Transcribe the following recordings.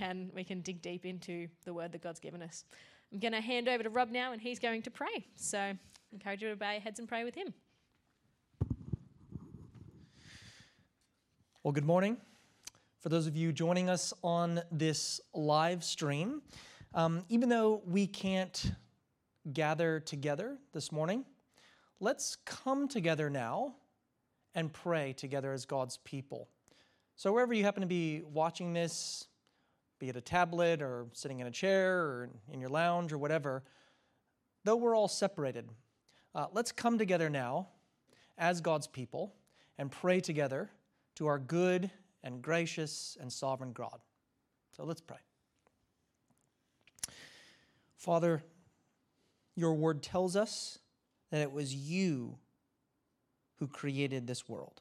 and we can dig deep into the word that God's given us. I'm going to hand over to Rob now, and he's going to pray. So I encourage you to bow your heads and pray with him. Well, good morning. For those of you joining us on this live stream, um, even though we can't gather together this morning, let's come together now and pray together as God's people. So, wherever you happen to be watching this, be it a tablet or sitting in a chair or in your lounge or whatever, though we're all separated, uh, let's come together now as God's people and pray together to our good and gracious and sovereign God. So let's pray. Father, your word tells us that it was you who created this world.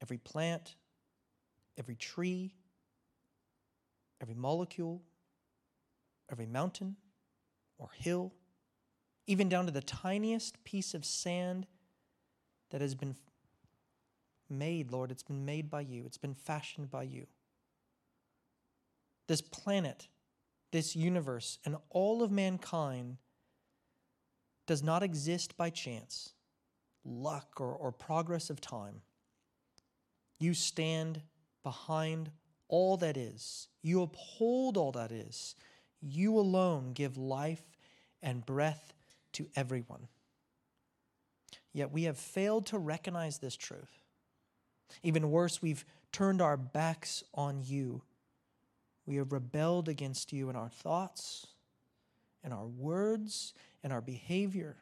Every plant, every tree, every molecule, every mountain or hill, even down to the tiniest piece of sand that has been made, Lord. It's been made by you, it's been fashioned by you. This planet, this universe, and all of mankind does not exist by chance, luck, or, or progress of time. You stand behind all that is, you uphold all that is. You alone give life and breath to everyone. Yet we have failed to recognize this truth. Even worse, we've turned our backs on you. We have rebelled against you in our thoughts, in our words, in our behavior.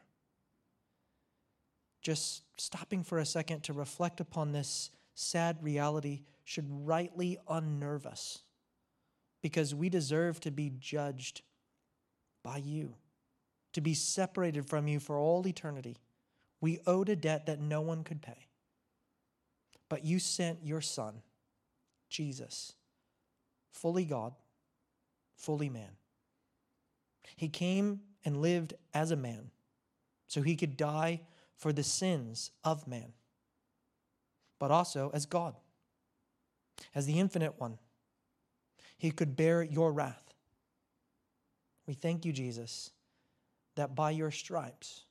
Just stopping for a second to reflect upon this sad reality should rightly unnerve us because we deserve to be judged by you, to be separated from you for all eternity. We owed a debt that no one could pay. But you sent your Son, Jesus, fully God, fully man. He came and lived as a man so he could die for the sins of man, but also as God, as the infinite one he could bear your wrath. We thank you, Jesus, that by your stripes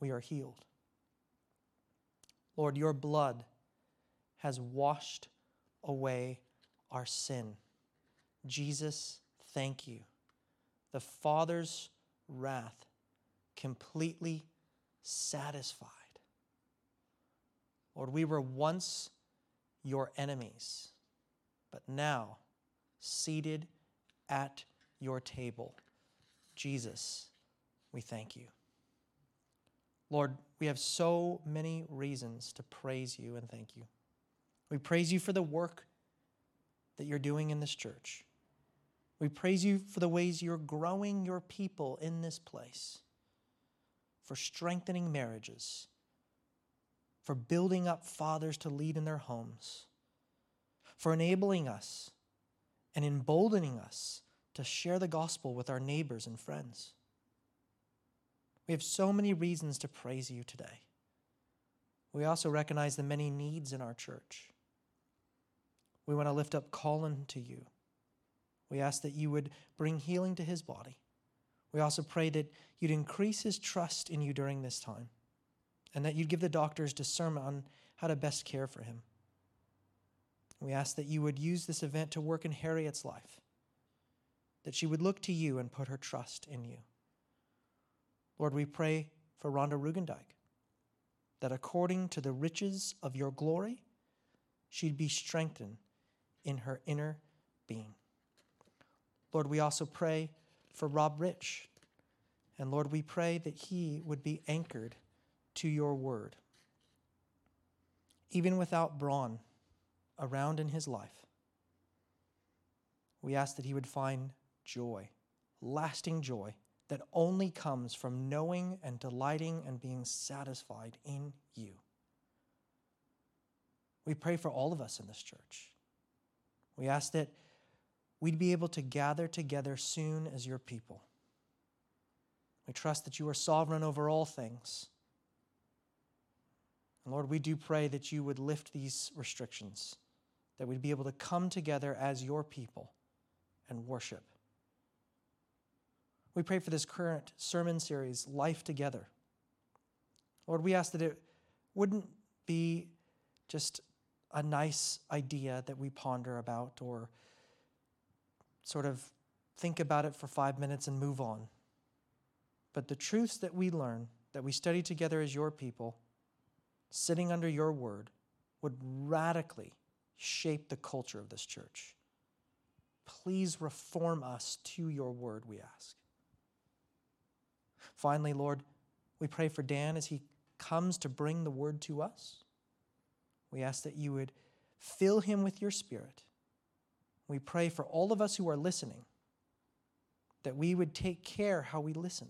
we are healed. Lord, your blood has washed away our sin. Jesus, thank you. The Father's wrath completely satisfied. Lord, we were once your enemies, but now seated at your table. Jesus, we thank you. Lord, we have so many reasons to praise you and thank you. We praise you for the work that you're doing in this church. We praise you for the ways you're growing your people in this place, for strengthening marriages, for building up fathers to lead in their homes, for enabling us and emboldening us to share the gospel with our neighbors and friends. We have so many reasons to praise you today. We also recognize the many needs in our church. We want to lift up Colin to you. We ask that you would bring healing to his body. We also pray that you'd increase his trust in you during this time and that you'd give the doctors discernment on how to best care for him. We ask that you would use this event to work in Harriet's life, that she would look to you and put her trust in you. Lord, we pray for Rhonda Rugendijk, that according to the riches of your glory, she'd be strengthened in her inner being. Lord, we also pray for Rob Rich. And Lord, we pray that he would be anchored to your word. Even without Braun, around in his life. We ask that he would find joy, lasting joy, that only comes from knowing and delighting and being satisfied in you. We pray for all of us in this church. We ask that we'd be able to gather together soon as your people. We trust that you are sovereign over all things. And Lord, we do pray that you would lift these restrictions that we'd be able to come together as your people and worship. We pray for this current sermon series, Life Together. Lord, we ask that it wouldn't be just a nice idea that we ponder about or sort of think about it for five minutes and move on. But the truths that we learn, that we study together as your people, sitting under your word, would radically shape the culture of this church. Please reform us to your word, we ask. Finally, Lord, we pray for Dan as he comes to bring the word to us. We ask that you would fill him with your spirit. We pray for all of us who are listening that we would take care how we listen,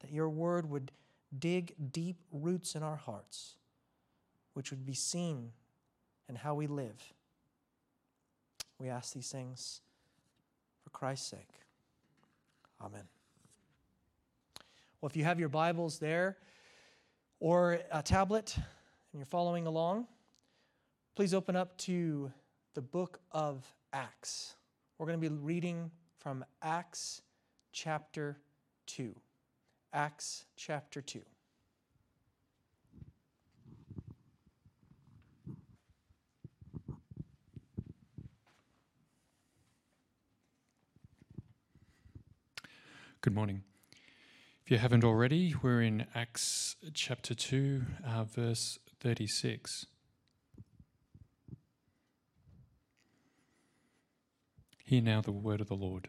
that your word would dig deep roots in our hearts, which would be seen in how we live. We ask these things for Christ's sake. Amen. Well, if you have your Bibles there or a tablet and you're following along, please open up to the book of Acts. We're going to be reading from Acts chapter 2. Acts chapter 2. Good morning. If you haven't already, we're in Acts chapter 2, uh, verse 36. Hear now the word of the Lord.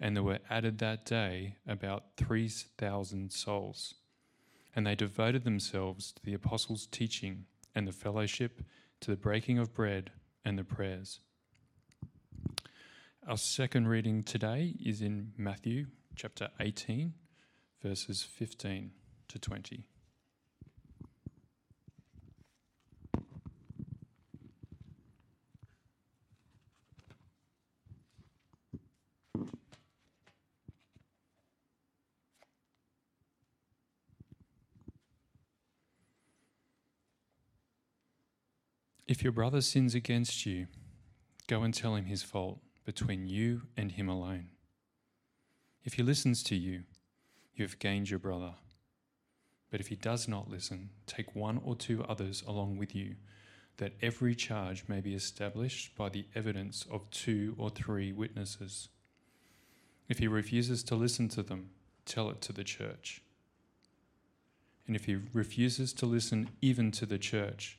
and there were added that day about 3,000 souls. And they devoted themselves to the apostles' teaching and the fellowship, to the breaking of bread and the prayers. Our second reading today is in Matthew chapter 18 verses 15 to 20. If your brother sins against you, go and tell him his fault between you and him alone. If he listens to you, you have gained your brother. But if he does not listen, take one or two others along with you, that every charge may be established by the evidence of two or three witnesses. If he refuses to listen to them, tell it to the church. And if he refuses to listen even to the church,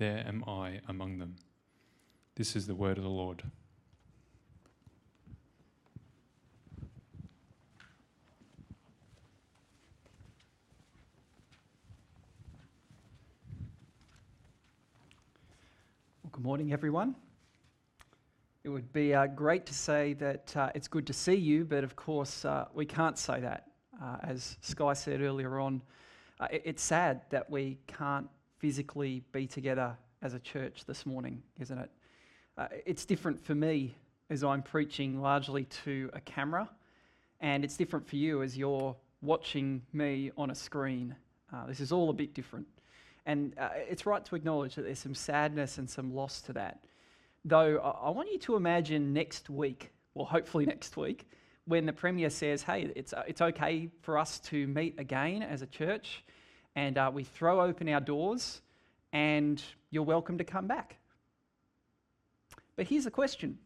there am I among them. This is the word of the Lord. Well, Good morning, everyone. It would be uh, great to say that uh, it's good to see you, but of course, uh, we can't say that. Uh, as Sky said earlier on, uh, it, it's sad that we can't physically be together as a church this morning, isn't it? Uh, it's different for me as I'm preaching largely to a camera, and it's different for you as you're watching me on a screen. Uh, this is all a bit different. And uh, it's right to acknowledge that there's some sadness and some loss to that. Though I, I want you to imagine next week, well, hopefully next week, when the Premier says, hey, it's, uh, it's okay for us to meet again as a church, and uh, we throw open our doors, and you're welcome to come back. But here's the question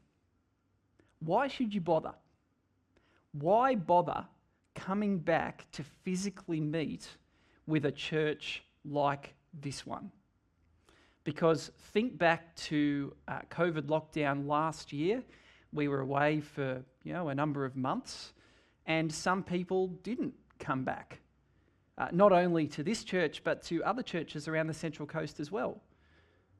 why should you bother? Why bother coming back to physically meet with a church like this one? Because think back to uh, COVID lockdown last year. We were away for you know a number of months, and some people didn't come back. Uh, not only to this church, but to other churches around the Central Coast as well.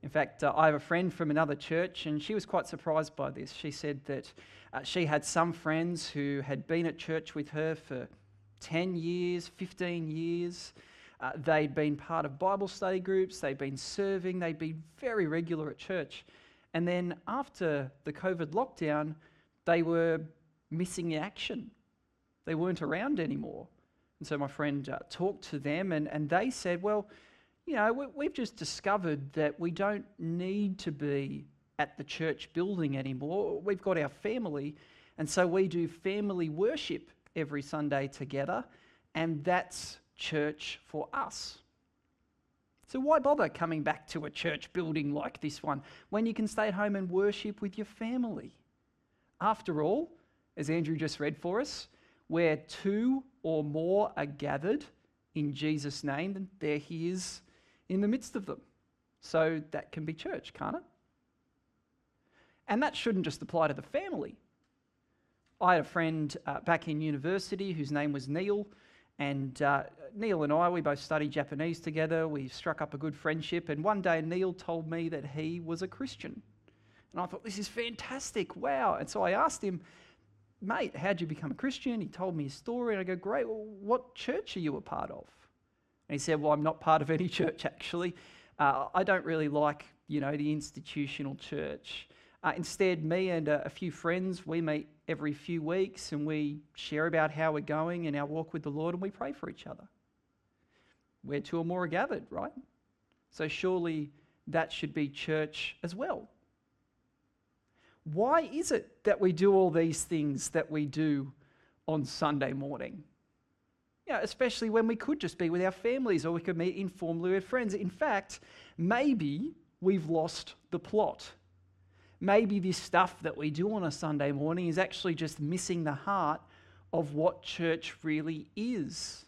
In fact, uh, I have a friend from another church, and she was quite surprised by this. She said that uh, she had some friends who had been at church with her for 10 years, 15 years. Uh, they'd been part of Bible study groups, they'd been serving, they'd been very regular at church. And then after the COVID lockdown, they were missing the action. They weren't around anymore. And so my friend uh, talked to them, and, and they said, Well, you know, we, have just discovered that we don't need to be at the church building anymore. We've got our family, and so we do family worship every Sunday together, and that's church for us. So, why bother coming back to a church building like this one when you can stay at home and worship with your family? After all, as Andrew just read for us, where two or more are gathered in Jesus' name, then there he is in the midst of them. So that can be church, can't it? And that shouldn't just apply to the family. I had a friend uh, back in university whose name was Neil, and uh, Neil and I, we both studied Japanese together. We struck up a good friendship, and one day Neil told me that he was a Christian. And I thought, this is fantastic, wow. And so I asked him, mate, how'd you become a Christian? He told me his story, and I go, great, well, what church are you a part of? And he said, Well, I'm not part of any church actually. Uh, I don't really like, you know, the institutional church. Uh, instead, me and a, a few friends, we meet every few weeks and we share about how we're going in our walk with the Lord and we pray for each other. Where two or more are gathered, right? So surely that should be church as well. Why is it that we do all these things that we do on Sunday morning? You know, especially when we could just be with our families or we could meet informally with friends. In fact, maybe we've lost the plot. Maybe this stuff that we do on a Sunday morning is actually just missing the heart of what church really is.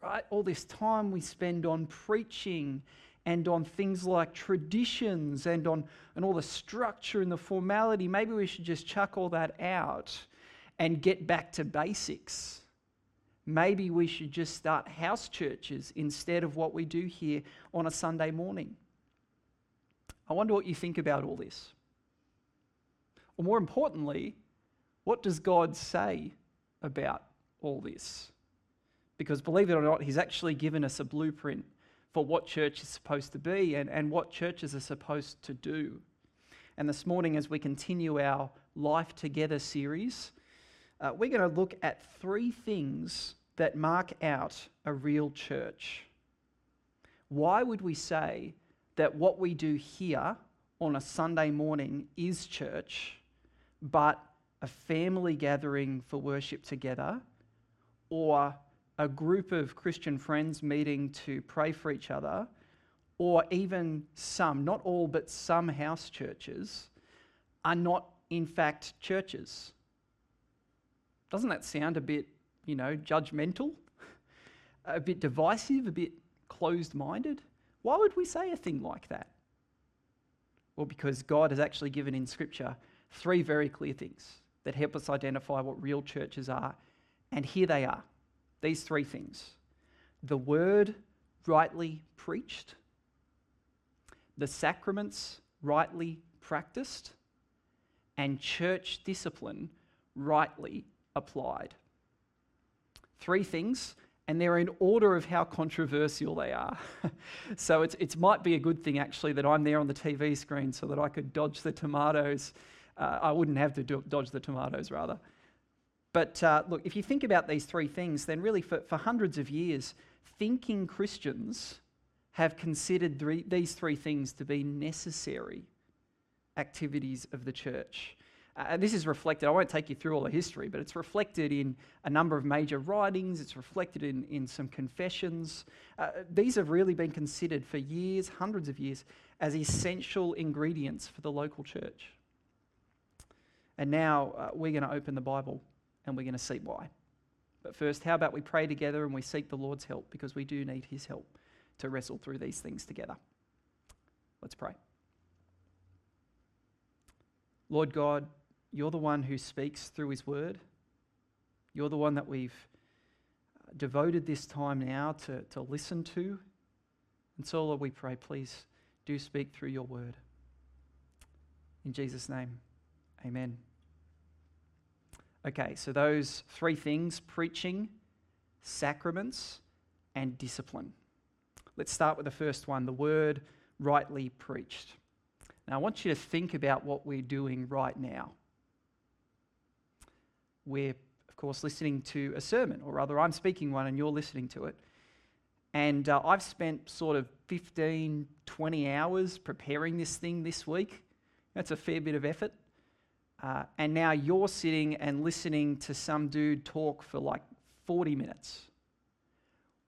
Right? All this time we spend on preaching and on things like traditions and on and all the structure and the formality, maybe we should just chuck all that out and get back to basics Maybe we should just start house churches instead of what we do here on a Sunday morning. I wonder what you think about all this. Or more importantly, what does God say about all this? Because believe it or not, He's actually given us a blueprint for what church is supposed to be and, and what churches are supposed to do. And this morning, as we continue our Life Together series, uh, we're going to look at three things that mark out a real church. Why would we say that what we do here on a Sunday morning is church, but a family gathering for worship together, or a group of Christian friends meeting to pray for each other, or even some, not all, but some house churches, are not in fact churches? Doesn't that sound a bit, you know, judgmental? A bit divisive, a bit closed minded? Why would we say a thing like that? Well, because God has actually given in Scripture three very clear things that help us identify what real churches are. And here they are these three things the word rightly preached, the sacraments rightly practiced, and church discipline rightly applied. Three things, and they're in order of how controversial they are. so it might be a good thing actually that I'm there on the TV screen so that I could dodge the tomatoes Uh, I wouldn't have to do, dodge the tomatoes, rather. But uh, look, if you think about these three things, then really for, for hundreds of years, thinking Christians have considered these three things to be necessary activities of the church. Uh, this is reflected, I won't take you through all the history, but it's reflected in a number of major writings, it's reflected in, in some confessions. Uh, these have really been considered for years, hundreds of years, as essential ingredients for the local church. And now uh, we're going to open the Bible and we're going to see why. But first, how about we pray together and we seek the Lord's help because we do need his help to wrestle through these things together. Let's pray. Lord God, you're the one who speaks through his word. You're the one that we've uh, devoted this time now to, to listen to. And so, Lord, we pray, please do speak through your word. In Jesus' name, amen. Okay, so those three things preaching, sacraments, and discipline. Let's start with the first one the word rightly preached. Now, I want you to think about what we're doing right now. We're, of course, listening to a sermon, or rather, I'm speaking one and you're listening to it. And uh, I've spent sort of 15, 20 hours preparing this thing this week. That's a fair bit of effort. Uh, and now you're sitting and listening to some dude talk for like 40 minutes.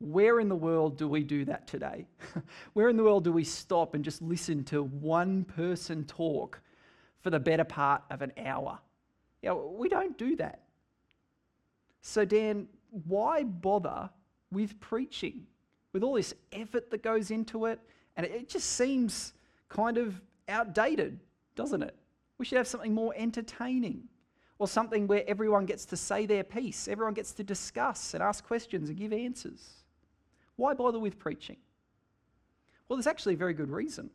Where in the world do we do that today? Where in the world do we stop and just listen to one person talk for the better part of an hour? Yeah, we don't do that. So, Dan, why bother with preaching? With all this effort that goes into it, and it just seems kind of outdated, doesn't it? We should have something more entertaining or something where everyone gets to say their piece, everyone gets to discuss and ask questions and give answers. Why bother with preaching? Well, there's actually a very good reason.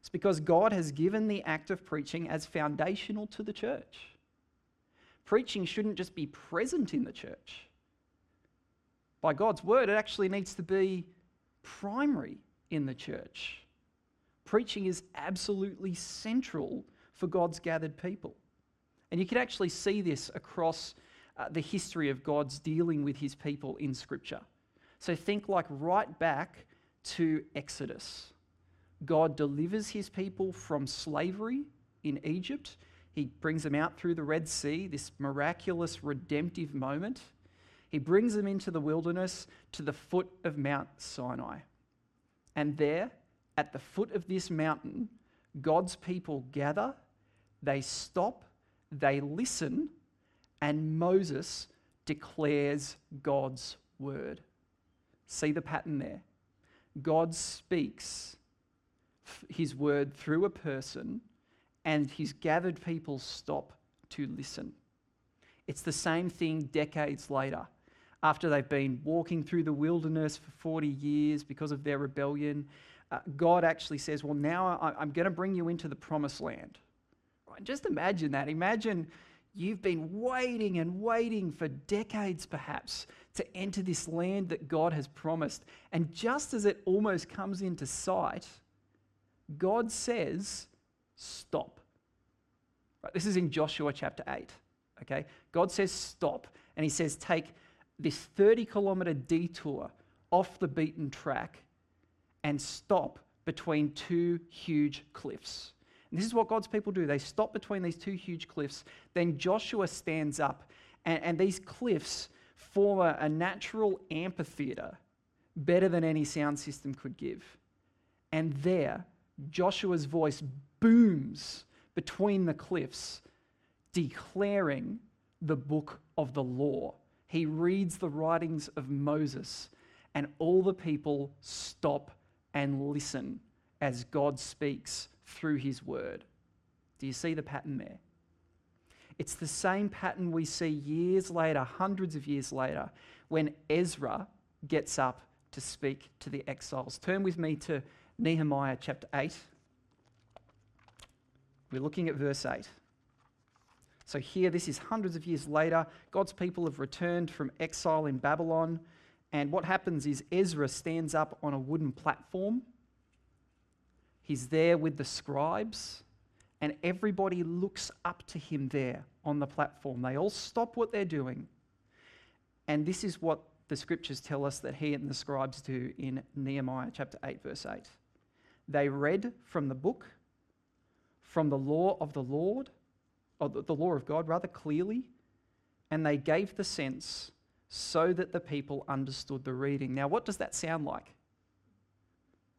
It's because God has given the act of preaching as foundational to the church. Preaching shouldn't just be present in the church. By God's word, it actually needs to be primary in the church. Preaching is absolutely central for God's gathered people. And you can actually see this across uh, the history of God's dealing with his people in Scripture. So think like right back to Exodus. God delivers his people from slavery in Egypt. He brings them out through the Red Sea, this miraculous redemptive moment. He brings them into the wilderness to the foot of Mount Sinai. And there, at the foot of this mountain, God's people gather they stop, they listen, and Moses declares God's word. See the pattern there? God speaks his word through a person, and his gathered people stop to listen. It's the same thing decades later. After they've been walking through the wilderness for 40 years because of their rebellion, uh, God actually says, Well, now I'm going to bring you into the promised land. Just imagine that. Imagine you've been waiting and waiting for decades, perhaps, to enter this land that God has promised. And just as it almost comes into sight, God says, Stop. Right, this is in Joshua chapter 8. Okay? God says, Stop. And he says, Take this 30 kilometer detour off the beaten track and stop between two huge cliffs. And this is what God's people do. They stop between these two huge cliffs. Then Joshua stands up, and, and these cliffs form a, a natural amphitheater better than any sound system could give. And there, Joshua's voice booms between the cliffs, declaring the book of the law. He reads the writings of Moses, and all the people stop and listen as God speaks through his word. Do you see the pattern there? It's the same pattern we see years later, hundreds of years later, when Ezra gets up to speak to the exiles. Turn with me to Nehemiah chapter 8. We're looking at verse 8. So, here, this is hundreds of years later. God's people have returned from exile in Babylon. And what happens is Ezra stands up on a wooden platform He's there with the scribes, and everybody looks up to him there on the platform. They all stop what they're doing. And this is what the scriptures tell us that he and the scribes do in Nehemiah chapter 8, verse 8. They read from the book, from the law of the Lord, or the law of God rather clearly, and they gave the sense so that the people understood the reading. Now, what does that sound like?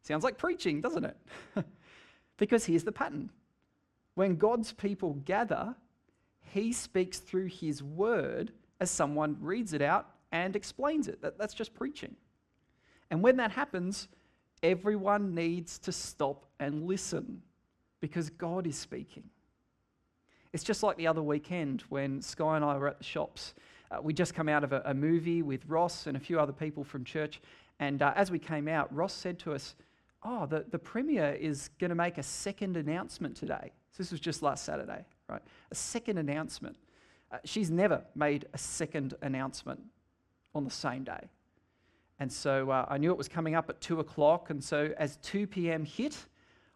Sounds like preaching, doesn't it? because here's the pattern when God's people gather, he speaks through his word as someone reads it out and explains it. That, that's just preaching. And when that happens, everyone needs to stop and listen because God is speaking. It's just like the other weekend when Sky and I were at the shops. Uh, we just come out of a, a, movie with Ross and a few other people from church. And uh, as we came out, Ross said to us, Oh, the, the Premier is going to make a second announcement today. So this was just last Saturday, right? A second announcement. Uh, she's never made a second announcement on the same day. And so uh, I knew it was coming up at 2 o'clock. And so as 2 p.m. hit,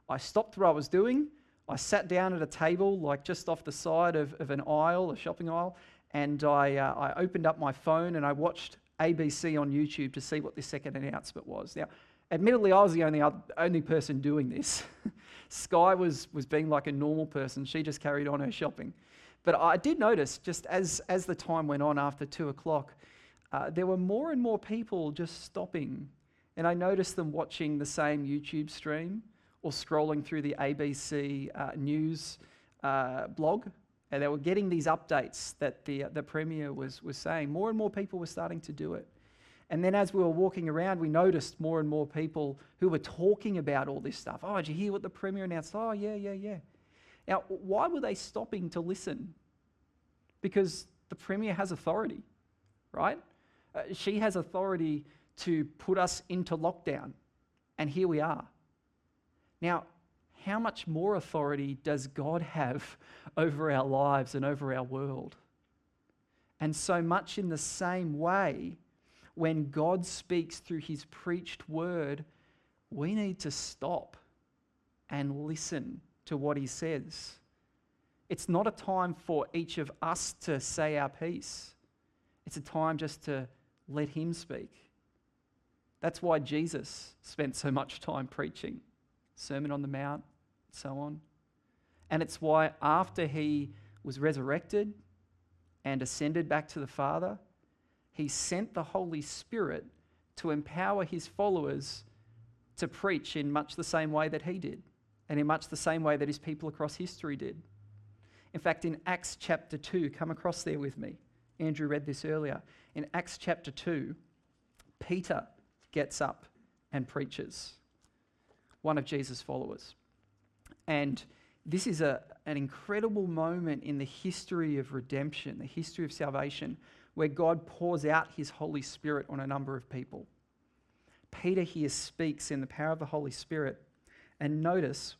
I stopped what I was doing. I sat down at a table, like just off the side of, of an aisle, a shopping aisle, and I, uh, I opened up my phone and I watched ABC on YouTube to see what the second announcement was. Now, admittedly, I was the only, only person doing this. Sky was, was being like a normal person. She just carried on her shopping. But I did notice, just as, as the time went on after two o'clock, uh, there were more and more people just stopping. And I noticed them watching the same YouTube stream or scrolling through the ABC uh, news uh, blog. And they were getting these updates that the, the Premier was, was saying. More and more people were starting to do it. And then as we were walking around, we noticed more and more people who were talking about all this stuff. Oh, did you hear what the Premier announced? Oh, yeah, yeah, yeah. Now, why were they stopping to listen? Because the Premier has authority, right? Uh, she has authority to put us into lockdown, and here we are. Now, how much more authority does God have over our lives and over our world? And so much in the same way, when God speaks through his preached word, we need to stop and listen to what he says. It's not a time for each of us to say our piece, it's a time just to let him speak. That's why Jesus spent so much time preaching, Sermon on the Mount, and so on. And it's why after he was resurrected and ascended back to the Father, he sent the Holy Spirit to empower his followers to preach in much the same way that he did, and in much the same way that his people across history did. In fact, in Acts chapter 2, come across there with me. Andrew read this earlier. In Acts chapter 2, Peter gets up and preaches, one of Jesus' followers. And this is a, an incredible moment in the history of redemption, the history of salvation, where God pours out his Holy Spirit on a number of people. Peter here speaks in the power of the Holy Spirit, and notice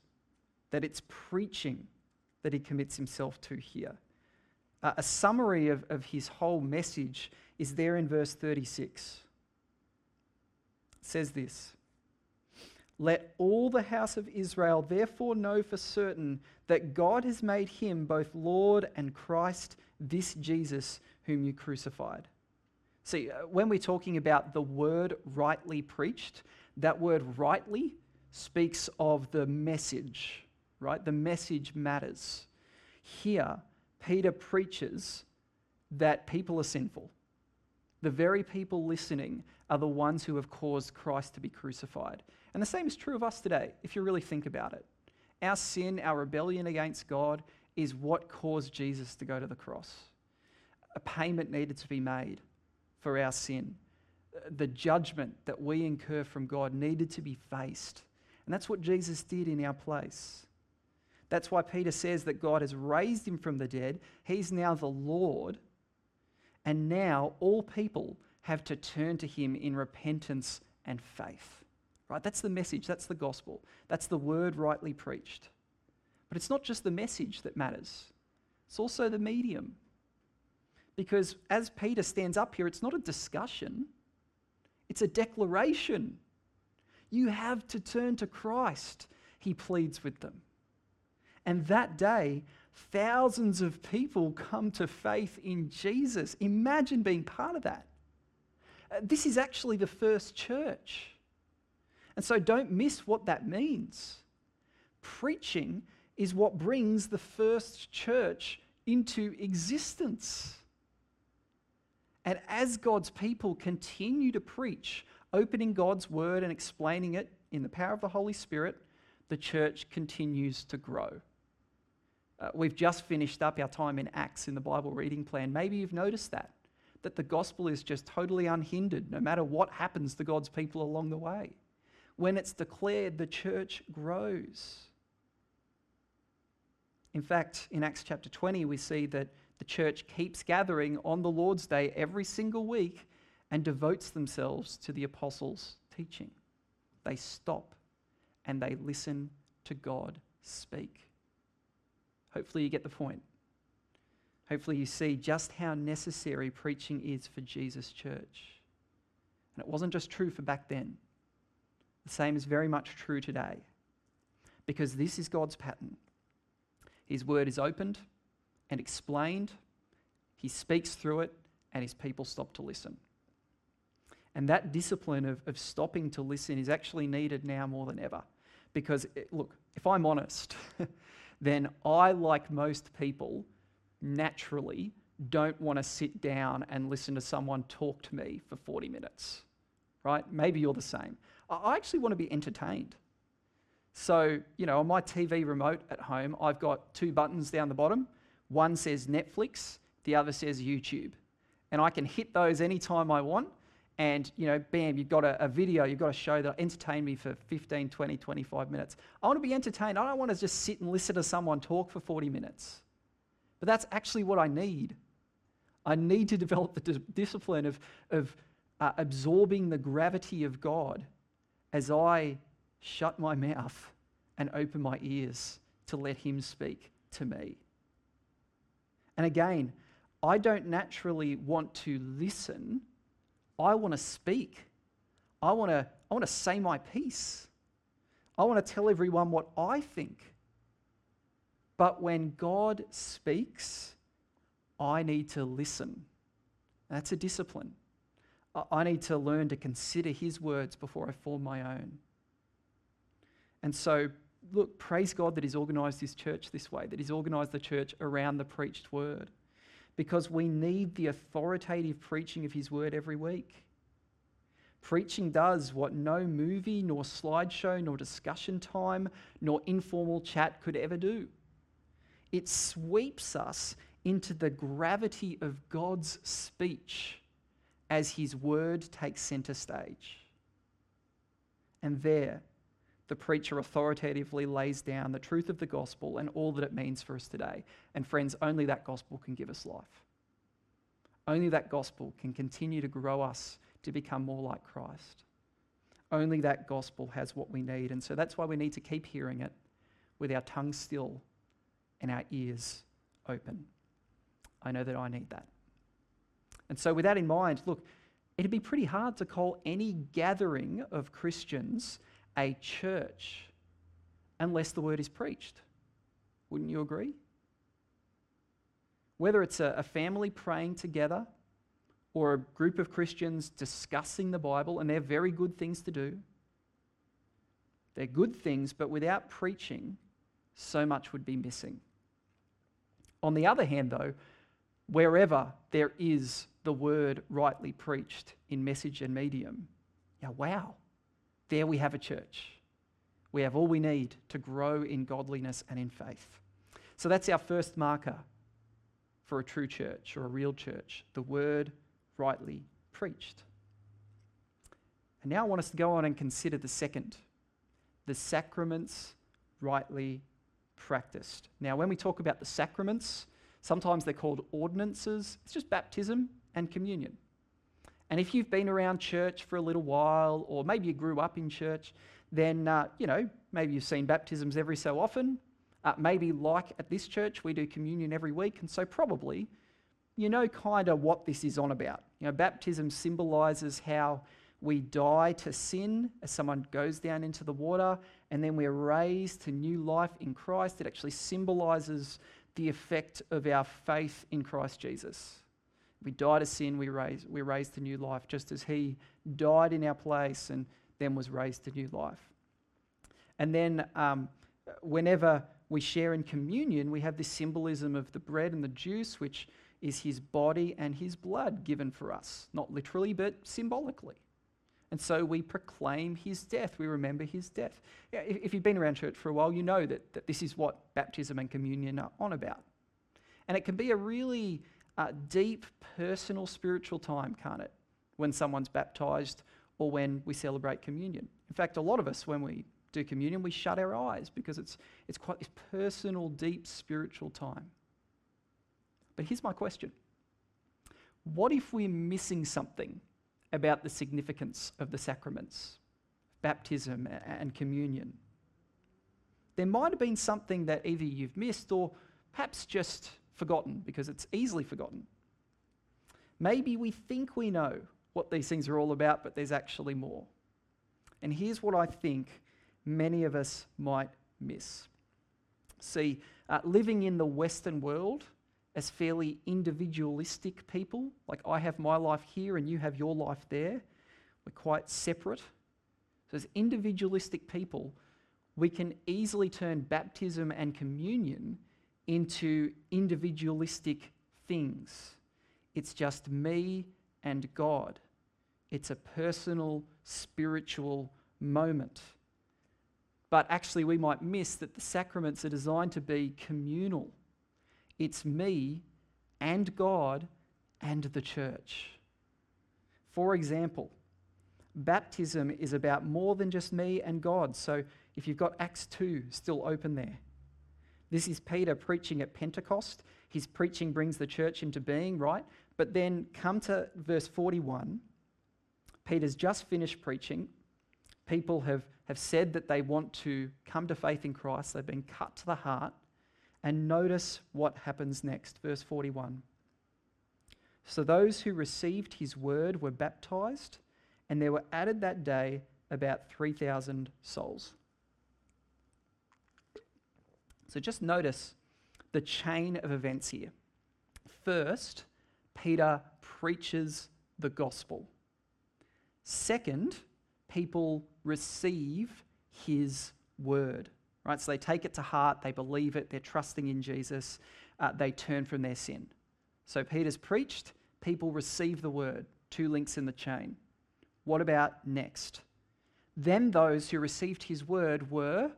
that it's preaching that he commits himself to here. Uh, a summary of, of his whole message is there in verse 36. It says this Let all the house of Israel therefore know for certain that God has made him both Lord and Christ, this Jesus whom you crucified. See, uh, when we're talking about the word rightly preached, that word rightly speaks of the message, right? The message matters. Here, Peter preaches that people are sinful. The very people listening are the ones who have caused Christ to be crucified. And the same is true of us today, if you really think about it. Our sin, our rebellion against God, is what caused Jesus to go to the cross a payment needed to be made for our sin. The judgment that we incur from God needed to be faced. And that's what Jesus did in our place. That's why Peter says that God has raised him from the dead. He's now the Lord. And now all people have to turn to him in repentance and faith. Right? That's the message. That's the gospel. That's the word rightly preached. But it's not just the message that matters, it's also the medium. Because as Peter stands up here, it's not a discussion, it's a declaration. You have to turn to Christ, he pleads with them. And that day, thousands of people come to faith in Jesus. Imagine being part of that. Uh, This is actually the first church. And so don't miss what that means. Preaching is what brings the first church into existence. And as God's people continue to preach, opening God's word and explaining it in the power of the Holy Spirit, the church continues to grow. Uh, we've just finished up our time in Acts in the Bible reading plan. Maybe you've noticed that, that the gospel is just totally unhindered no matter what happens to God's people along the way. When it's declared, the church grows. In fact, in Acts chapter 20, we see that the church keeps gathering on the Lord's Day every single week and devotes themselves to the apostles' teaching. They stop and they listen to God speak. Hopefully, you get the point. Hopefully, you see just how necessary preaching is for Jesus' church. And it wasn't just true for back then, the same is very much true today. Because this is God's pattern. His word is opened and explained, He speaks through it, and His people stop to listen. And that discipline of, of stopping to listen is actually needed now more than ever. Because, it, look, if I'm honest, then I, like most people, naturally don't want to sit down and listen to someone talk to me for 40 minutes, right? Maybe you're the same. I actually want to be entertained. So, you know, on my TV remote at home, I've got two buttons down the bottom. One says Netflix, the other says YouTube. And I can hit those anytime I want. And, you know, bam, you've got a, a video, you've got a show that entertain me for 15, 20, 25 minutes. I want to be entertained. I don't want to just sit and listen to someone talk for 40 minutes. But that's actually what I need. I need to develop the dis- discipline of, of uh, absorbing the gravity of God as I shut my mouth and open my ears to let Him speak to me. And again, I don't naturally want to listen, I want to speak. I want to, I want to say my piece. I want to tell everyone what I think. But when God speaks, I need to listen. That's a discipline. I- need to learn to consider His words before I form my own. And so, look, praise God that He's organized His church this way, that He's organized the church around the preached word, because we need the authoritative preaching of His word every week. Preaching does what no movie, nor slideshow, nor discussion time, nor informal chat could ever do. It sweeps us into the gravity of God's speech as His word takes center stage. And there, the preacher authoritatively lays down the truth of the gospel and all that it means for us today. And friends, only that gospel can give us life. Only that gospel can continue to grow us to become more like Christ. Only that gospel has what we need. And so that's why we need to keep hearing it with our tongues still and our ears open. I know that I need that. And so, with that in mind, look, it'd be pretty hard to call any gathering of Christians a church unless the word is preached. Wouldn't you agree? Whether it's a, family praying together or a group of Christians discussing the Bible, and they're very good things to do. They're good things, but without preaching, so much would be missing. On the other hand, though, wherever there is the word rightly preached in message and medium, yeah, wow, there we have a church. We have all we need to grow in godliness and in faith. So that's our first marker for a true church or a real church the word rightly preached. And now I want us to go on and consider the second the sacraments rightly practiced. Now, when we talk about the sacraments, sometimes they're called ordinances. It's just baptism and communion. And if you've been around church for a little while, or maybe you grew up in church, then, uh, you know, maybe you've seen baptisms every so often. Uh, maybe, like at this church, we do communion every week. And so, probably, you know kind of what this is on about. You know, baptism symbolizes how we die to sin as someone goes down into the water, and then we're raised to new life in Christ. It actually symbolizes the effect of our faith in Christ Jesus. We die to sin, we raise, we're raised to new life, just as He died in our place and then was raised to new life. And then, um, whenever we share in communion, we have this symbolism of the bread and the juice, which is His body and His blood given for us, not literally, but symbolically. And so we proclaim his death. We remember his death. If you've been around church for a while, you know that, that this is what baptism and communion are on about. And it can be a really uh, deep, personal, spiritual time, can't it? When someone's baptized or when we celebrate communion. In fact, a lot of us, when we do communion, we shut our eyes because it's, it's quite this personal, deep, spiritual time. But here's my question What if we're missing something about the significance of the sacraments, baptism and communion. There might have been something that either you've missed or perhaps just forgotten because it's easily forgotten. Maybe we think we know what these things are all about, but there's actually more. And here's what I think many of us might miss. See, uh, living in the Western world, as fairly individualistic people. Like I have my life here and you have your life there. We're quite separate. So, as individualistic people, we can easily turn baptism and communion into individualistic things. It's just me and God. It's a personal, spiritual moment. But actually, we might miss that the sacraments are designed to be communal it's me and God and the church. For example, baptism is about more than just me and God. So if you've got Acts 2 still open there, this is Peter preaching at Pentecost. His preaching brings the church into being, right? But then come to verse 41. Peter's just finished preaching. People have, have said that they want to come to faith in Christ. They've been cut to the heart. And notice what happens next, verse 41. So those who received his word were baptized, and there were added that day about 3,000 souls. So just notice the chain of events here. First, Peter preaches the gospel. Second, people receive his word right? So they take it to heart, they believe it, they're trusting in Jesus, uh, they turn from their sin. So Peter's preached, people receive the word, two links in the chain. What about next? Then those who received his word were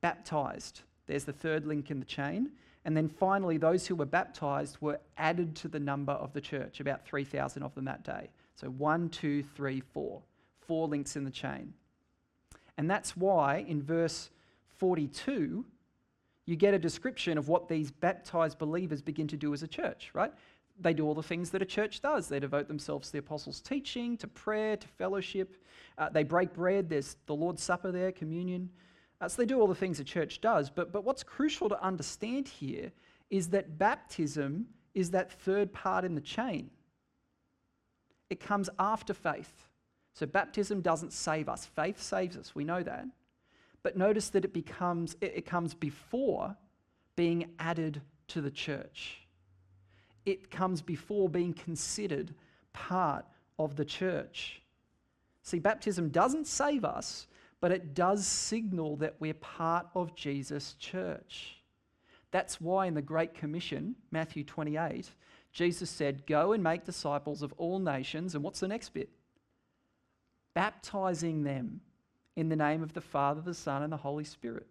baptized. There's the third link in the chain. And then finally, those who were baptized were added to the number of the church, about 3,000 of them that day. So one, two, three, four. Four links in the chain. And that's why in verse 42, you get a description of what these baptized believers begin to do as a church, right? They do all the things that a church does. They devote themselves to the apostles' teaching, to prayer, to fellowship. Uh, they break bread. There's the Lord's Supper there, communion. Uh, so they do all the things a church does. But, but what's crucial to understand here is that baptism is that third part in the chain. It comes after faith. So baptism doesn't save us, faith saves us. We know that. But notice that it becomes it, it comes before being added to the church. It comes before being considered part of the church. See, baptism doesn't save us, but it does signal that we're part of Jesus' church. That's why in the Great Commission, Matthew 28, Jesus said, Go and make disciples of all nations. And what's the next bit? Baptizing them in the name of the Father, the Son, and the Holy Spirit.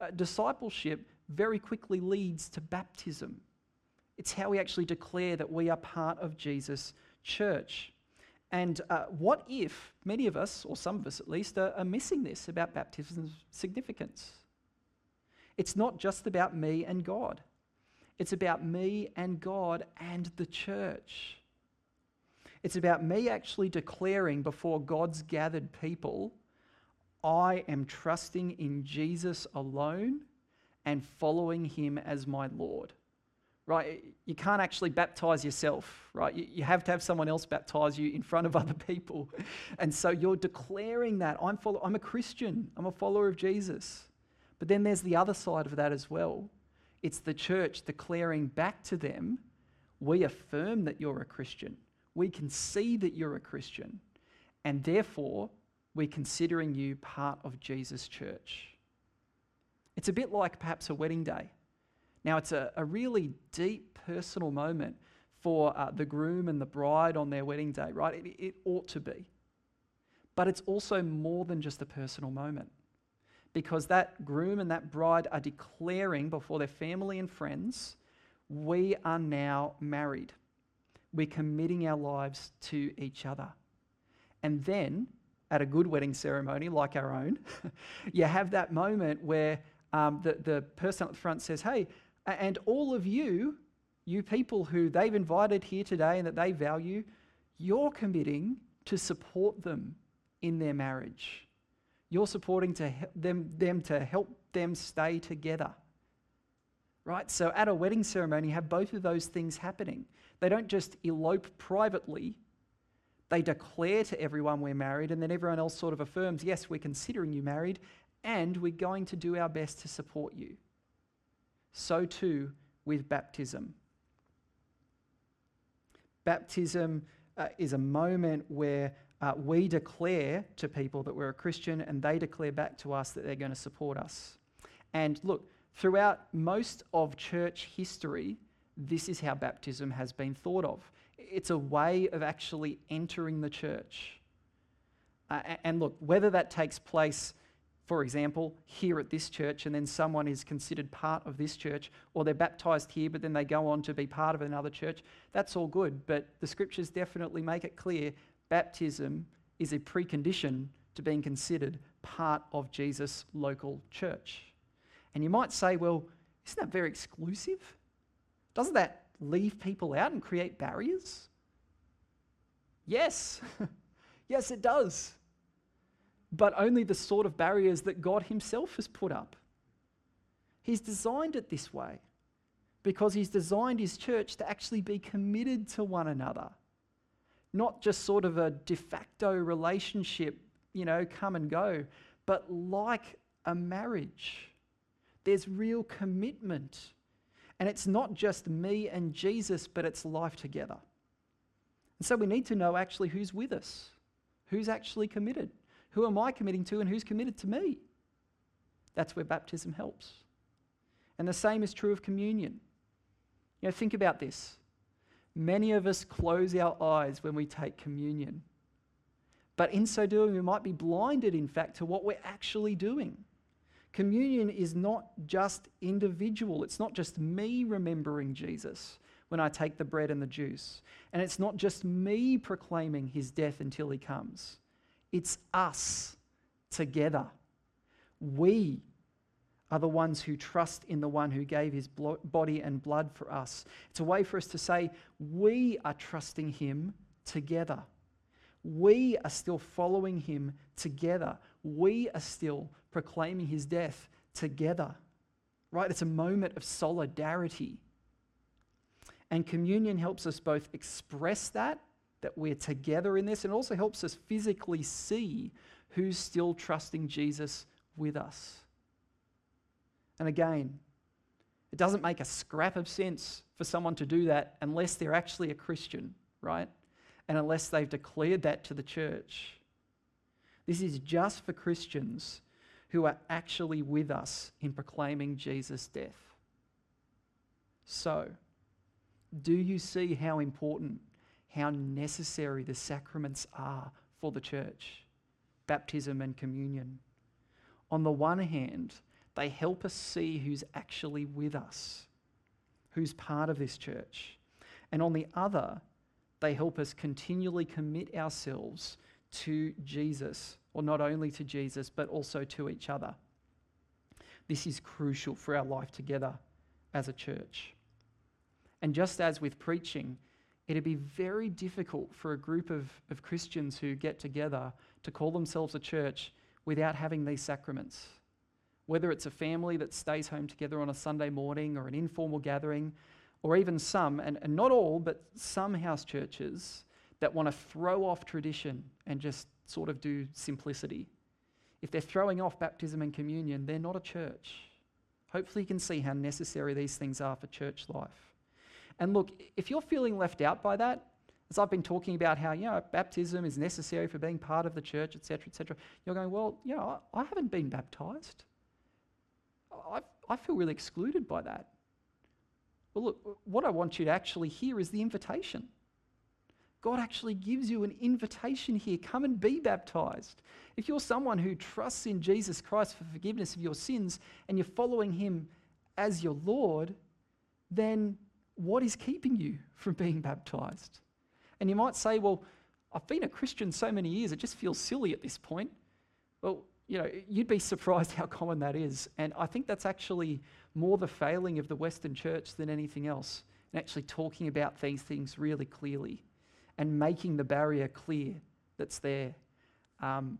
Uh, discipleship very quickly leads to baptism. It's how we actually declare that we are part of Jesus' church. And uh, what if many of us, or some of us at least, are, are missing this about baptism's significance? It's not just about me and God, it's about me and God and the church. It's about me actually declaring before God's gathered people I am trusting in Jesus alone and following him as my Lord. Right? You can't actually baptize yourself, right? You, have to have someone else baptize you in front of other people. And so you're declaring that I'm, follow- I'm a Christian, I'm a follower of Jesus. But then there's the other side of that as well. It's the church declaring back to them, we affirm that you're a Christian. We can see that you're a Christian. And therefore, we're considering you part of Jesus' church. It's a bit like perhaps a wedding day. Now, it's a, a really deep personal moment for uh, the groom and the bride on their wedding day, right? It, it ought to be. But it's also more than just a personal moment because that groom and that bride are declaring before their family and friends, we are now married. We're committing our lives to each other. And then, at a good wedding ceremony like our own, you have that moment where um, the, the person at the front says, Hey, and all of you, you people who they've invited here today and that they value, you're committing to support them in their marriage. You're supporting to them, them to help them stay together. Right? So at a wedding ceremony, have both of those things happening. They don't just elope privately, they declare to everyone we're married, and then everyone else sort of affirms, yes, we're considering you married, and we're going to do our best to support you. So too with baptism. Baptism uh, is a moment where uh, we declare to people that we're a Christian and they declare back to us that they're going to support us. And look, throughout most of church history, this is how baptism has been thought of. It's a way of actually entering the church. Uh, and look, whether that takes place for example, here at this church, and then someone is considered part of this church, or they're baptized here, but then they go on to be part of another church, that's all good. But the scriptures definitely make it clear baptism is a precondition to being considered part of Jesus' local church. And you might say, well, isn't that very exclusive? Doesn't that leave people out and create barriers? Yes. yes, it does but only the sort of barriers that God Himself has put up. He's designed it this way because He's designed His church to actually be committed to one another, not just sort of a de facto relationship, you know, come and go, but like a marriage. There's real commitment. And it's not just me and Jesus, but it's life together. And so we need to know actually who's with us, who's actually committed. Who am I committing to and who's committed to me? That's where baptism helps. And the same is true of communion. You know, think about this. Many of us close our eyes when we take communion. But in so doing, we might be blinded, in fact, to what we're actually doing. Communion is not just individual, it's not just me remembering Jesus when I take the bread and the juice. And it's not just me proclaiming his death until he comes. It's us together. We are the ones who trust in the one who gave his body and blood for us. It's a way for us to say, we are trusting him together. We are still following him together. We are still proclaiming his death together. Right? It's a moment of solidarity. And communion helps us both express that that we're together in this and also helps us physically see who's still trusting Jesus with us. And again, it doesn't make a scrap of sense for someone to do that unless they're actually a Christian, right? And unless they've declared that to the church. This is just for Christians who are actually with us in proclaiming Jesus' death. So, do you see how important how necessary the sacraments are for the church baptism and communion. On the one hand, they help us see who's actually with us, who's part of this church. And on the other, they help us continually commit ourselves to Jesus, or not only to Jesus, but also to each other. This is crucial for our life together as a church. And just as with preaching, it'd be very difficult for a group of, of Christians who get together to call themselves a church without having these sacraments. Whether it's a family that stays home together on a Sunday morning or an informal gathering, or even some, and, and not all, but some house churches that want to throw off tradition and just sort of do simplicity. If they're throwing off baptism and communion, they're not a church. Hopefully, you can see how necessary these things are for church life. And look, if you're feeling left out by that, as I've been talking about how, you know, baptism is necessary for being part of the church, etc., etc., you're going, well, you know, I, I haven't been baptized. I, I feel really excluded by that. Well, look, what I want you to actually hear is the invitation. God actually gives you an invitation here. Come and be baptized. If you're someone who trusts in Jesus Christ for forgiveness of your sins and you're following him as your Lord, then what is keeping you from being baptized? And you might say, well, I've been a Christian so many years, it just feels silly at this point. Well, you know, you'd be surprised how common that is. And I think that's actually more the failing of the Western church than anything else, and actually talking about these things really clearly and making the barrier clear that's there. Um,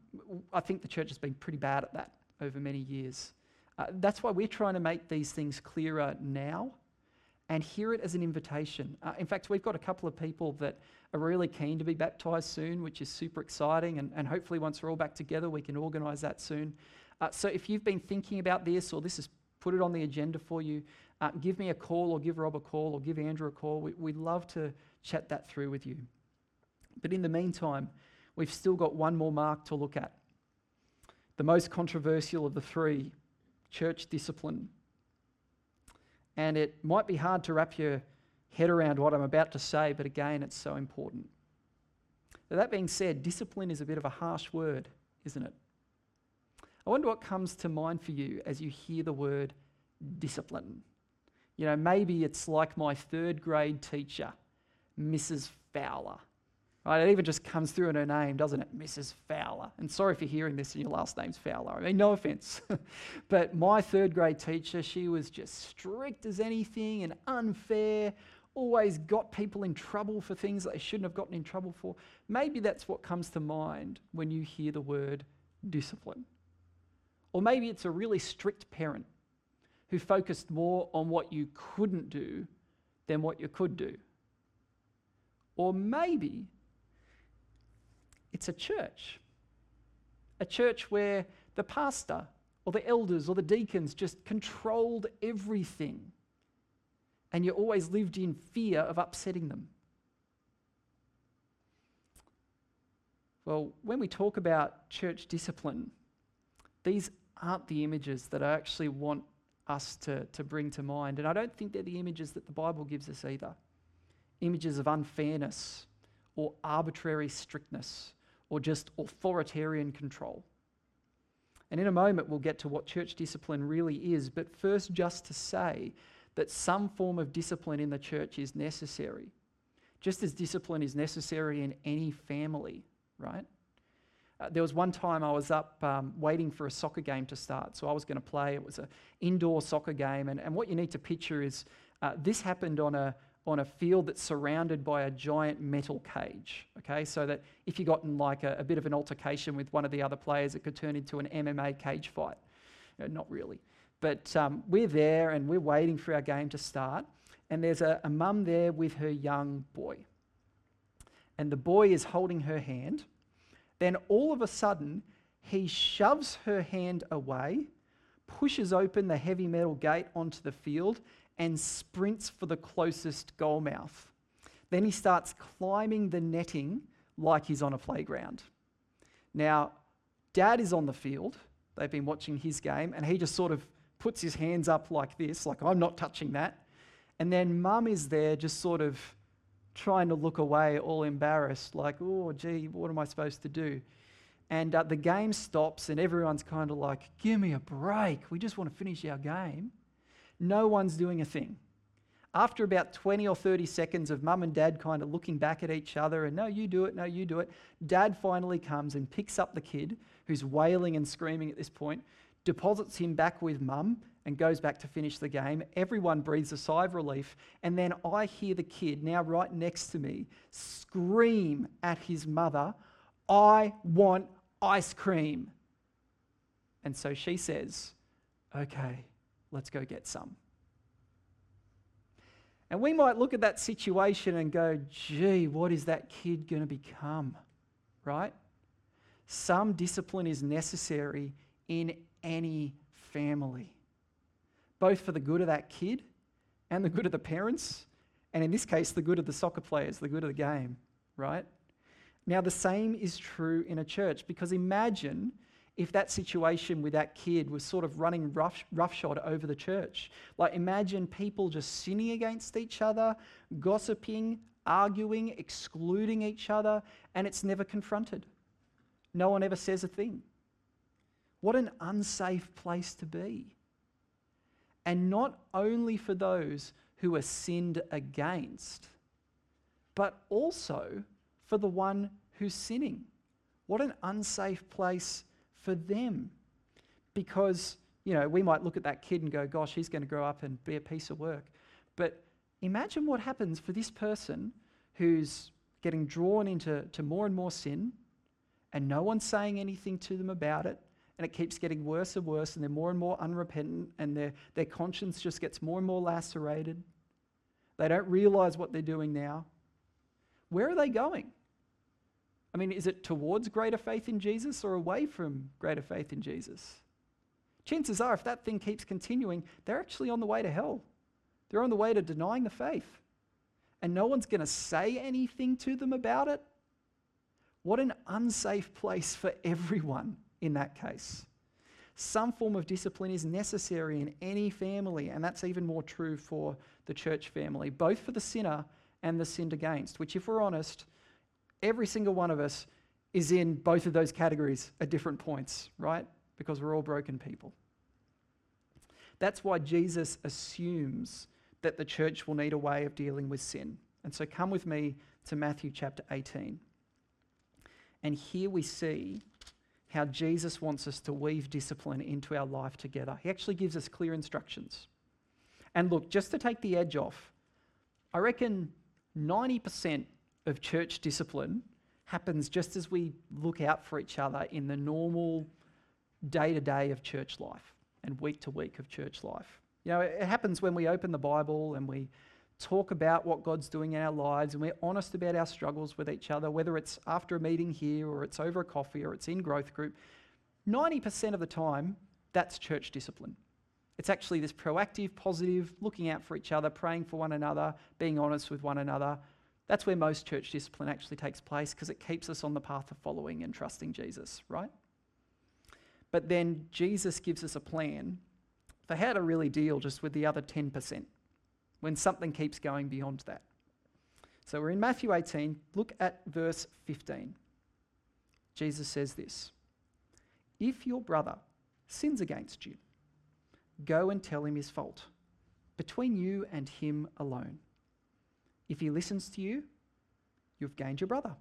I think the church has been pretty bad at that over many years. Uh, that's why we're trying to make these things clearer now and hear it as an invitation. Uh, in fact, we've got a couple of people that are really keen to be baptized soon, which is super exciting. And, and hopefully, once we're all back together, we can organize that soon. Uh, so, if you've been thinking about this or this has put it on the agenda for you, uh, give me a call or give Rob a call or give Andrew a call. We, we'd love to chat that through with you. But in the meantime, we've still got one more mark to look at. The most controversial of the three church discipline. And it might be hard to wrap your head around what I'm about to say, but again, it's so important. That being said, discipline is a bit of a harsh word, isn't it? I wonder what comes to mind for you as you hear the word discipline. You know, maybe it's like my third grade teacher, Mrs. Fowler. Right, it even just comes through in her name, doesn't it? Mrs. Fowler. And sorry for hearing this and your last name's Fowler. I mean, no offense. but my third grade teacher, she was just strict as anything and unfair, always got people in trouble for things that they shouldn't have gotten in trouble for. Maybe that's what comes to mind when you hear the word discipline. Or maybe it's a really strict parent who focused more on what you couldn't do than what you could do. Or maybe it's a church. A church where the pastor or the elders or the deacons just controlled everything. And you always lived in fear of upsetting them. Well, when we talk about church discipline, these aren't the images that I actually want us to, to bring to mind. And I don't think they're the images that the Bible gives us either images of unfairness or arbitrary strictness or just authoritarian control. And in a moment, we'll get to what church discipline really is. But first, just to say that some form of discipline in the church is necessary, just as discipline is necessary in any family, right? Uh, there was one time I was up um, waiting for a soccer game to start, so I was going to play. It was an indoor soccer game, and, and what you need to picture is uh, this happened on a on a field that's surrounded by a giant metal cage. Okay, so that if you got in like a, a bit of an altercation with one of the other players, it could turn into an MMA cage fight. Uh, not really. But um, we're there and we're waiting for our game to start. And there's a, a mum there with her young boy. And the boy is holding her hand. Then all of a sudden, he shoves her hand away, pushes open the heavy metal gate onto the field, and sprints for the closest goal mouth. Then he starts climbing the netting like he's on a playground. Now, dad is on the field. They've been watching his game, and he just sort of puts his hands up like this, like, I'm not touching that. And then mum is there just sort of trying to look away, all embarrassed, like, oh, gee, what am I supposed to do? And uh, the game stops, and everyone's kind of like, give me a break. We just want to finish our game no one's doing a thing. After about 20 or 30 seconds of mum and dad kind of looking back at each other and no, you do it, no, you do it, dad finally comes and picks up the kid who's wailing and screaming at this point, deposits him back with mum and goes back to finish the game. Everyone breathes a sigh of relief. And then I hear the kid, now right next to me, scream at his mother, I want ice cream. And so she says, Okay, Let's go get some. And we might look at that situation and go, gee, what is that kid going to become? Right? Some discipline is necessary in any family, both for the good of that kid and the good of the parents, and in this case, the good of the soccer players, the good of the game, right? Now, the same is true in a church because imagine if that situation with that kid was sort of running rough, roughshod over the church. Like, imagine people just sinning against each other, gossiping, arguing, excluding each other, and it's never confronted. No one ever says a thing. What an unsafe place to be. And not only for those who are sinned against, but also for the one who's sinning. What an unsafe place for them. Because, you know, we might look at that kid and go, gosh, he's going to grow up and be a piece of work. But imagine what happens for this person who's getting drawn into to more and more sin, and no one's saying anything to them about it, and it keeps getting worse and worse, and they're more and more unrepentant, and their, their conscience just gets more and more lacerated. They don't realize what they're doing now. Where are they going? I mean, is it towards greater faith in Jesus or away from greater faith in Jesus? Chances are, if that thing keeps continuing, they're actually on the way to hell. They're on the way to denying the faith. And no one's going to say anything to them about it. What an unsafe place for everyone in that case. Some form of discipline is necessary in any family, and that's even more true for the church family, both for the sinner and the sinned against, which, if we're honest, every single one of us is in both of those categories at different points, right? Because we're all broken people. That's why Jesus assumes that the church will need a way of dealing with sin. And so come with me to Matthew chapter 18. And here we see how Jesus wants us to weave discipline into our life together. He actually gives us clear instructions. And look, just to take the edge off, I reckon 90% of church discipline happens just as we look out for each other in the normal day to day of church life and week to week of church life. You know, it happens when we open the Bible and we talk about what God's doing in our lives and we're honest about our struggles with each other, whether it's after a meeting here or it's over a coffee or it's in growth group. 90% of the time, that's church discipline. It's actually this proactive, positive, looking out for each other, praying for one another, being honest with one another, that's where most church discipline actually takes place because it keeps us on the path of following and trusting Jesus, right? But then Jesus gives us a plan for how to really deal just with the other 10% when something keeps going beyond that. So we're in Matthew 18. Look at verse 15. Jesus says this If your brother sins against you, go and tell him his fault between you and him alone. If he listens to you, you've gained your brother.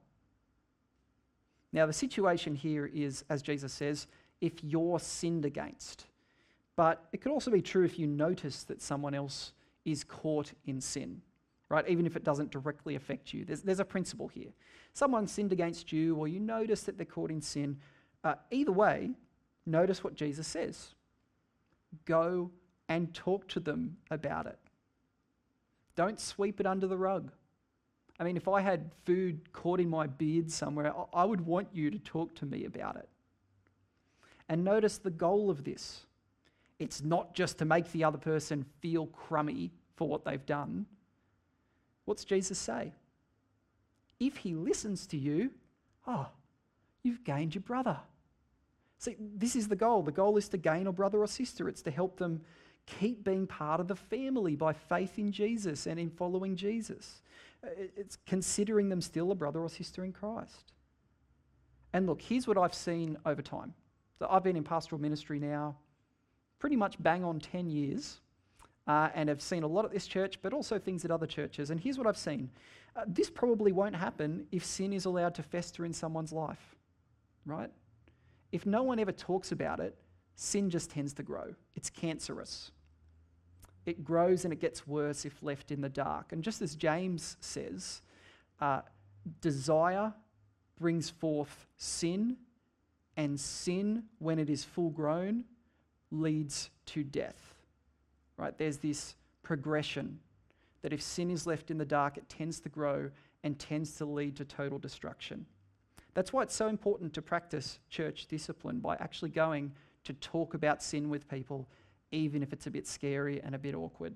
Now, the situation here is, as Jesus says, if you're sinned against. But it could also be true if you notice that someone else is caught in sin, right? Even if it doesn't directly affect you. There's, there's a principle here. Someone sinned against you, or you notice that they're caught in sin. Uh, either way, notice what Jesus says go and talk to them about it. Don't sweep it under the rug. I mean, if I had food caught in my beard somewhere, I would want you to talk to me about it. And notice the goal of this it's not just to make the other person feel crummy for what they've done. What's Jesus say? If he listens to you, oh, you've gained your brother. See, this is the goal. The goal is to gain a brother or sister, it's to help them keep being part of the family by faith in Jesus and in following Jesus. Uh, it's considering them still a brother or sister in Christ. And look, here's what I've seen over time. So I've been in pastoral ministry now pretty much bang on 10 years uh, and have seen a lot at this church, but also things at other churches. And here's what I've seen uh, this probably won't happen if sin is allowed to fester in someone's life, right? If no one ever talks about it, sin just tends to grow. It's cancerous it grows and it gets worse if left in the dark. And just as James says, uh, desire brings forth sin, and sin, when it is full grown, leads to death. Right? There's this progression that if sin is left in the dark, it tends to grow and tends to lead to total destruction. That's why it's so important to practice church discipline by actually going to talk about sin with people, even if it's a bit scary and a bit awkward.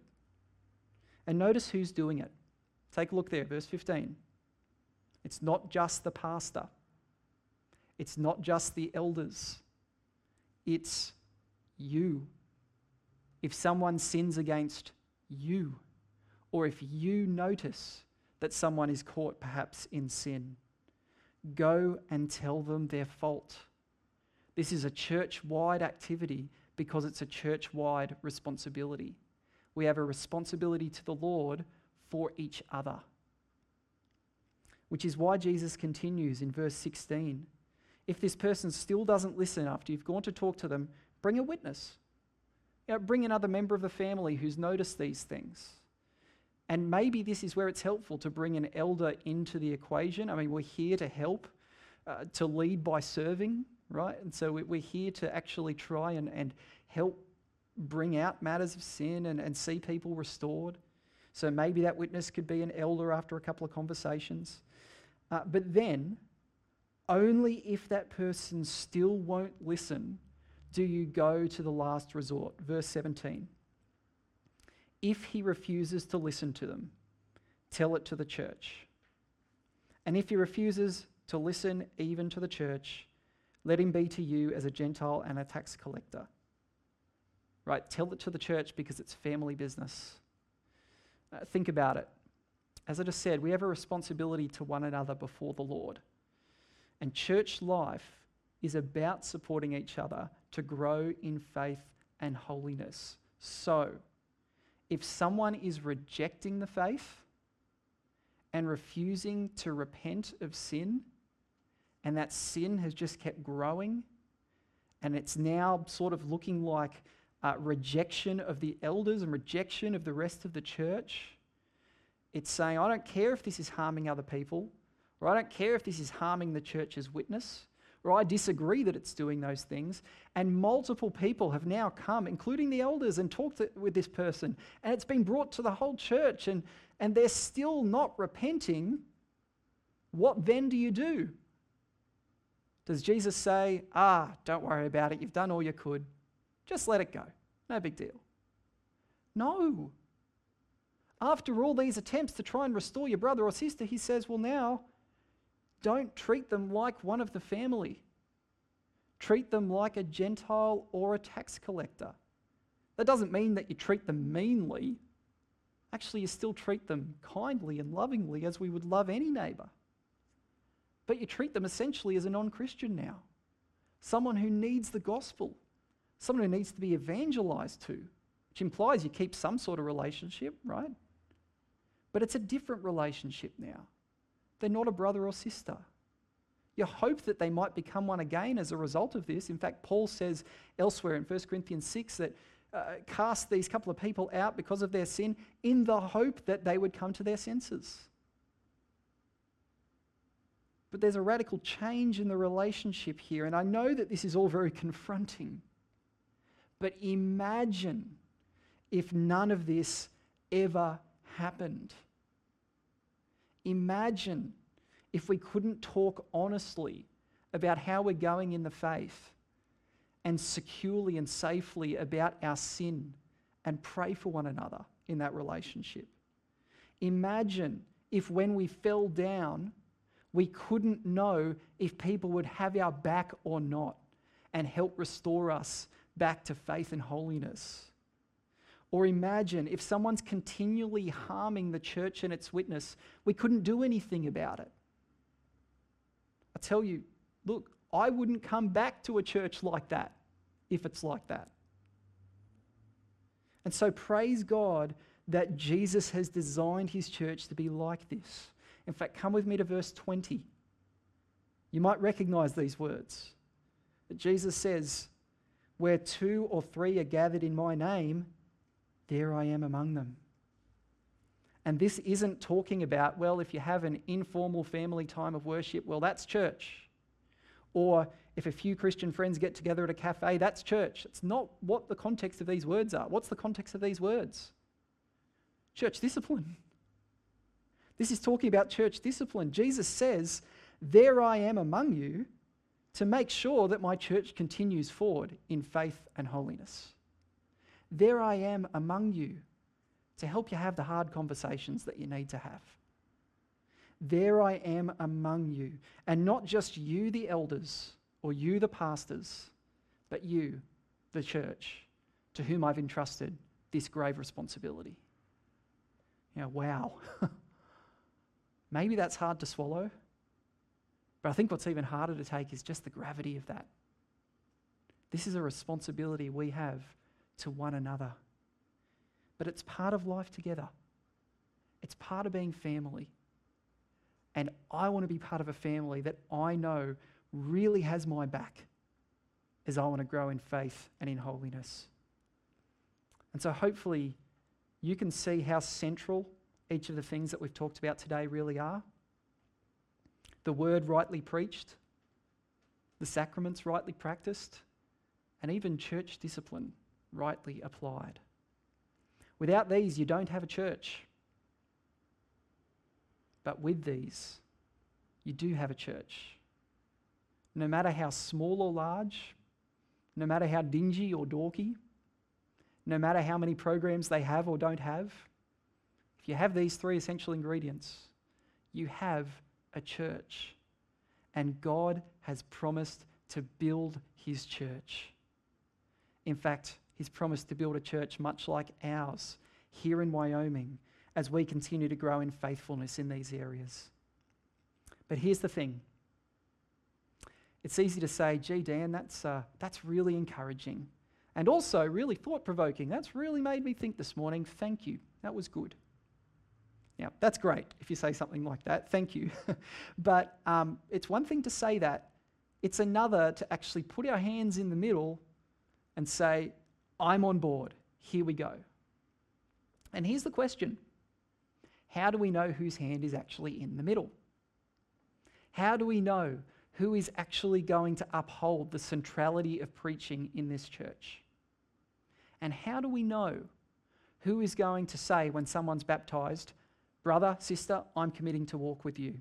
And notice who's doing it. Take a look there, verse 15. It's not just the pastor, it's not just the elders, it's you. If someone sins against you, or if you notice that someone is caught perhaps in sin, go and tell them their fault. This is a church wide activity because it's a church wide responsibility. We have a responsibility to the Lord for each other. Which is why Jesus continues in verse 16. If this person still doesn't listen after you've gone to talk to them, bring a witness. You know, bring another member of the family who's noticed these things. And maybe this is where it's helpful to bring an elder into the equation. I mean, we're here to help, uh, to lead by serving, right? And so we're here to actually try and, and help bring out matters of sin and, and see people restored. So maybe that witness could be an elder after a couple of conversations. Uh, but then, only if that person still won't listen do you go to the last resort. Verse 17. If he refuses to listen to them, tell it to the church. And if he refuses to listen even to the church, let him be to you as a Gentile and a tax collector. Right? Tell it to the church because it's family business. Uh, think about it. As I just said, we have a responsibility to one another before the Lord. And church life is about supporting each other to grow in faith and holiness. So, if someone is rejecting the faith and refusing to repent of sin, and that sin has just kept growing, and it's now sort of looking like uh, rejection of the elders and rejection of the rest of the church, it's saying, I don't care if this is harming other people, or I don't care if this is harming the church's witness or I disagree that it's doing those things. And multiple people have now come, including the elders, and talked with this person. And it's been brought to the whole church, and, and they're still not repenting. What then do you do? Does Jesus say, Ah, don't worry about it, you've done all you could, just let it go, no big deal? No. After all these attempts to try and restore your brother or sister, he says, Well, now don't treat them like one of the family. Treat them like a Gentile or a tax collector. That doesn't mean that you treat them meanly. Actually, you still treat them kindly and lovingly as we would love any neighbour. But you treat them essentially as a non Christian now, someone who needs the gospel, someone who needs to be evangelized to, which implies you keep some sort of relationship, right? But it's a different relationship now. They're not a brother or sister. You hope that they might become one again as a result of this. In fact, Paul says elsewhere in 1 Corinthians 6 that uh, cast these couple of people out because of their sin in the hope that they would come to their senses. But there's a radical change in the relationship here, and I know that this is all very confronting. But imagine if none of this ever happened. Imagine if we couldn't talk honestly about how we're going in the faith and securely and safely about our sin and pray for one another in that relationship. Imagine if when we fell down, we couldn't know if people would have our back or not and help restore us back to faith and holiness. Or imagine if someone's continually harming the church and its witness, we couldn't do anything about it. I tell you, look, I wouldn't come back to a church like that if it's like that. And so praise God that Jesus has designed his church to be like this. In fact, come with me to verse 20. You might recognize these words. That Jesus says, Where two or three are gathered in my name, there I am among them. And this isn't talking about, well, if you have an informal family time of worship, well, that's church. Or if a few Christian friends get together at a cafe, that's church. It's not what the context of these words are. What's the context of these words? church discipline. This is talking about church discipline. Jesus says, There I am among you to make sure that my church continues forward in faith and holiness. There I am among you to help you have the hard conversations that you need to have. There I am among you, and not just you, the elders, or you, the pastors, but you, the church, to whom I've entrusted this grave responsibility. You know, wow. Maybe that's hard to swallow, but I think what's even harder to take is just the gravity of that. This is a responsibility we have to one another. But it's part of life together, it's part of being family. And I want to be part of a family that I know really has my back as I want to grow in faith and in holiness. And so hopefully you can see how central each of the things that we've talked about today really are. The word rightly preached, the sacraments rightly practiced, and even church discipline rightly applied. Without these, you don't have a church. But with these, you do have a church. No matter how small or large, no matter how dingy or dorky, no matter how many programs they have or don't have, if you have these three essential ingredients, you have a church. And God has promised to build his church. In fact, he's promised to build a church much like ours here in Wyoming as we continue to grow in faithfulness in these areas. But here's the thing it's easy to say, gee, Dan, that's, uh, that's really encouraging. And also really thought provoking. That's really made me think this morning. Thank you. That was good. Yeah, that's great if you say something like that. Thank you. but um, it's one thing to say that, it's another to actually put our hands in the middle and say, I'm on board. Here we go. And here's the question How do we know whose hand is actually in the middle? How do we know who is actually going to uphold the centrality of preaching in this church? And how do we know who is going to say when someone's baptized, Brother, sister, I'm committing to walk with you.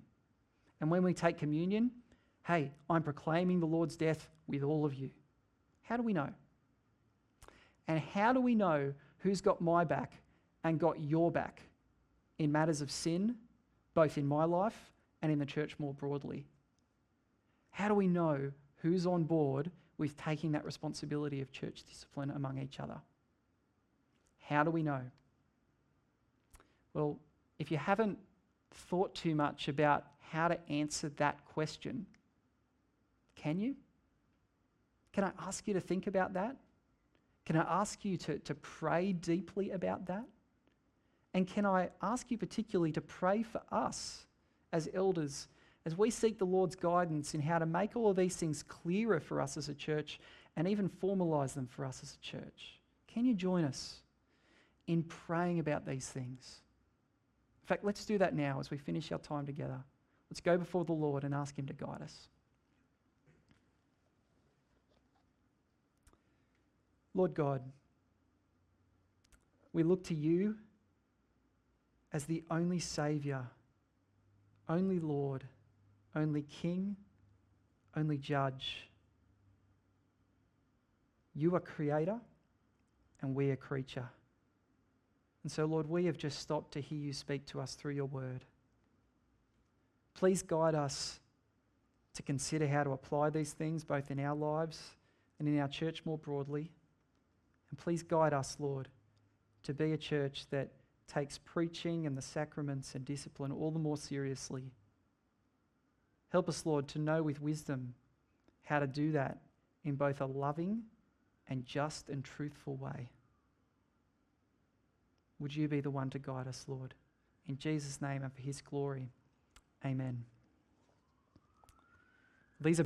And when we take communion, hey, I'm proclaiming the Lord's death with all of you. How do we know? And how do we know who's got my back and got your back in matters of sin, both in my life and in the church more broadly? How do we know who's on board with taking that responsibility of church discipline among each other? How do we know? Well, if you haven't thought too much about how to answer that question, can you? Can I ask you to think about that? Can I ask you to, to pray deeply about that? And can I ask you particularly to pray for us as elders as we seek the Lord's guidance in how to make all of these things clearer for us as a church and even formalize them for us as a church? Can you join us in praying about these things? Fact, let's do that now as we finish our time together. Let's go before the Lord and ask Him to guide us. Lord God, we look to you as the only Saviour, only Lord, only King, only Judge. You are Creator, and we are creature. And so, Lord, we have just stopped to hear you speak to us through your word. Please guide us to consider how to apply these things both in our lives and in our church more broadly. And please guide us, Lord, to be a church that takes preaching and the sacraments and discipline all the more seriously. Help us, Lord, to know with wisdom how to do that in both a loving and just and truthful way. Would you be the one to guide us, Lord? In Jesus' name and for his glory. Amen. These are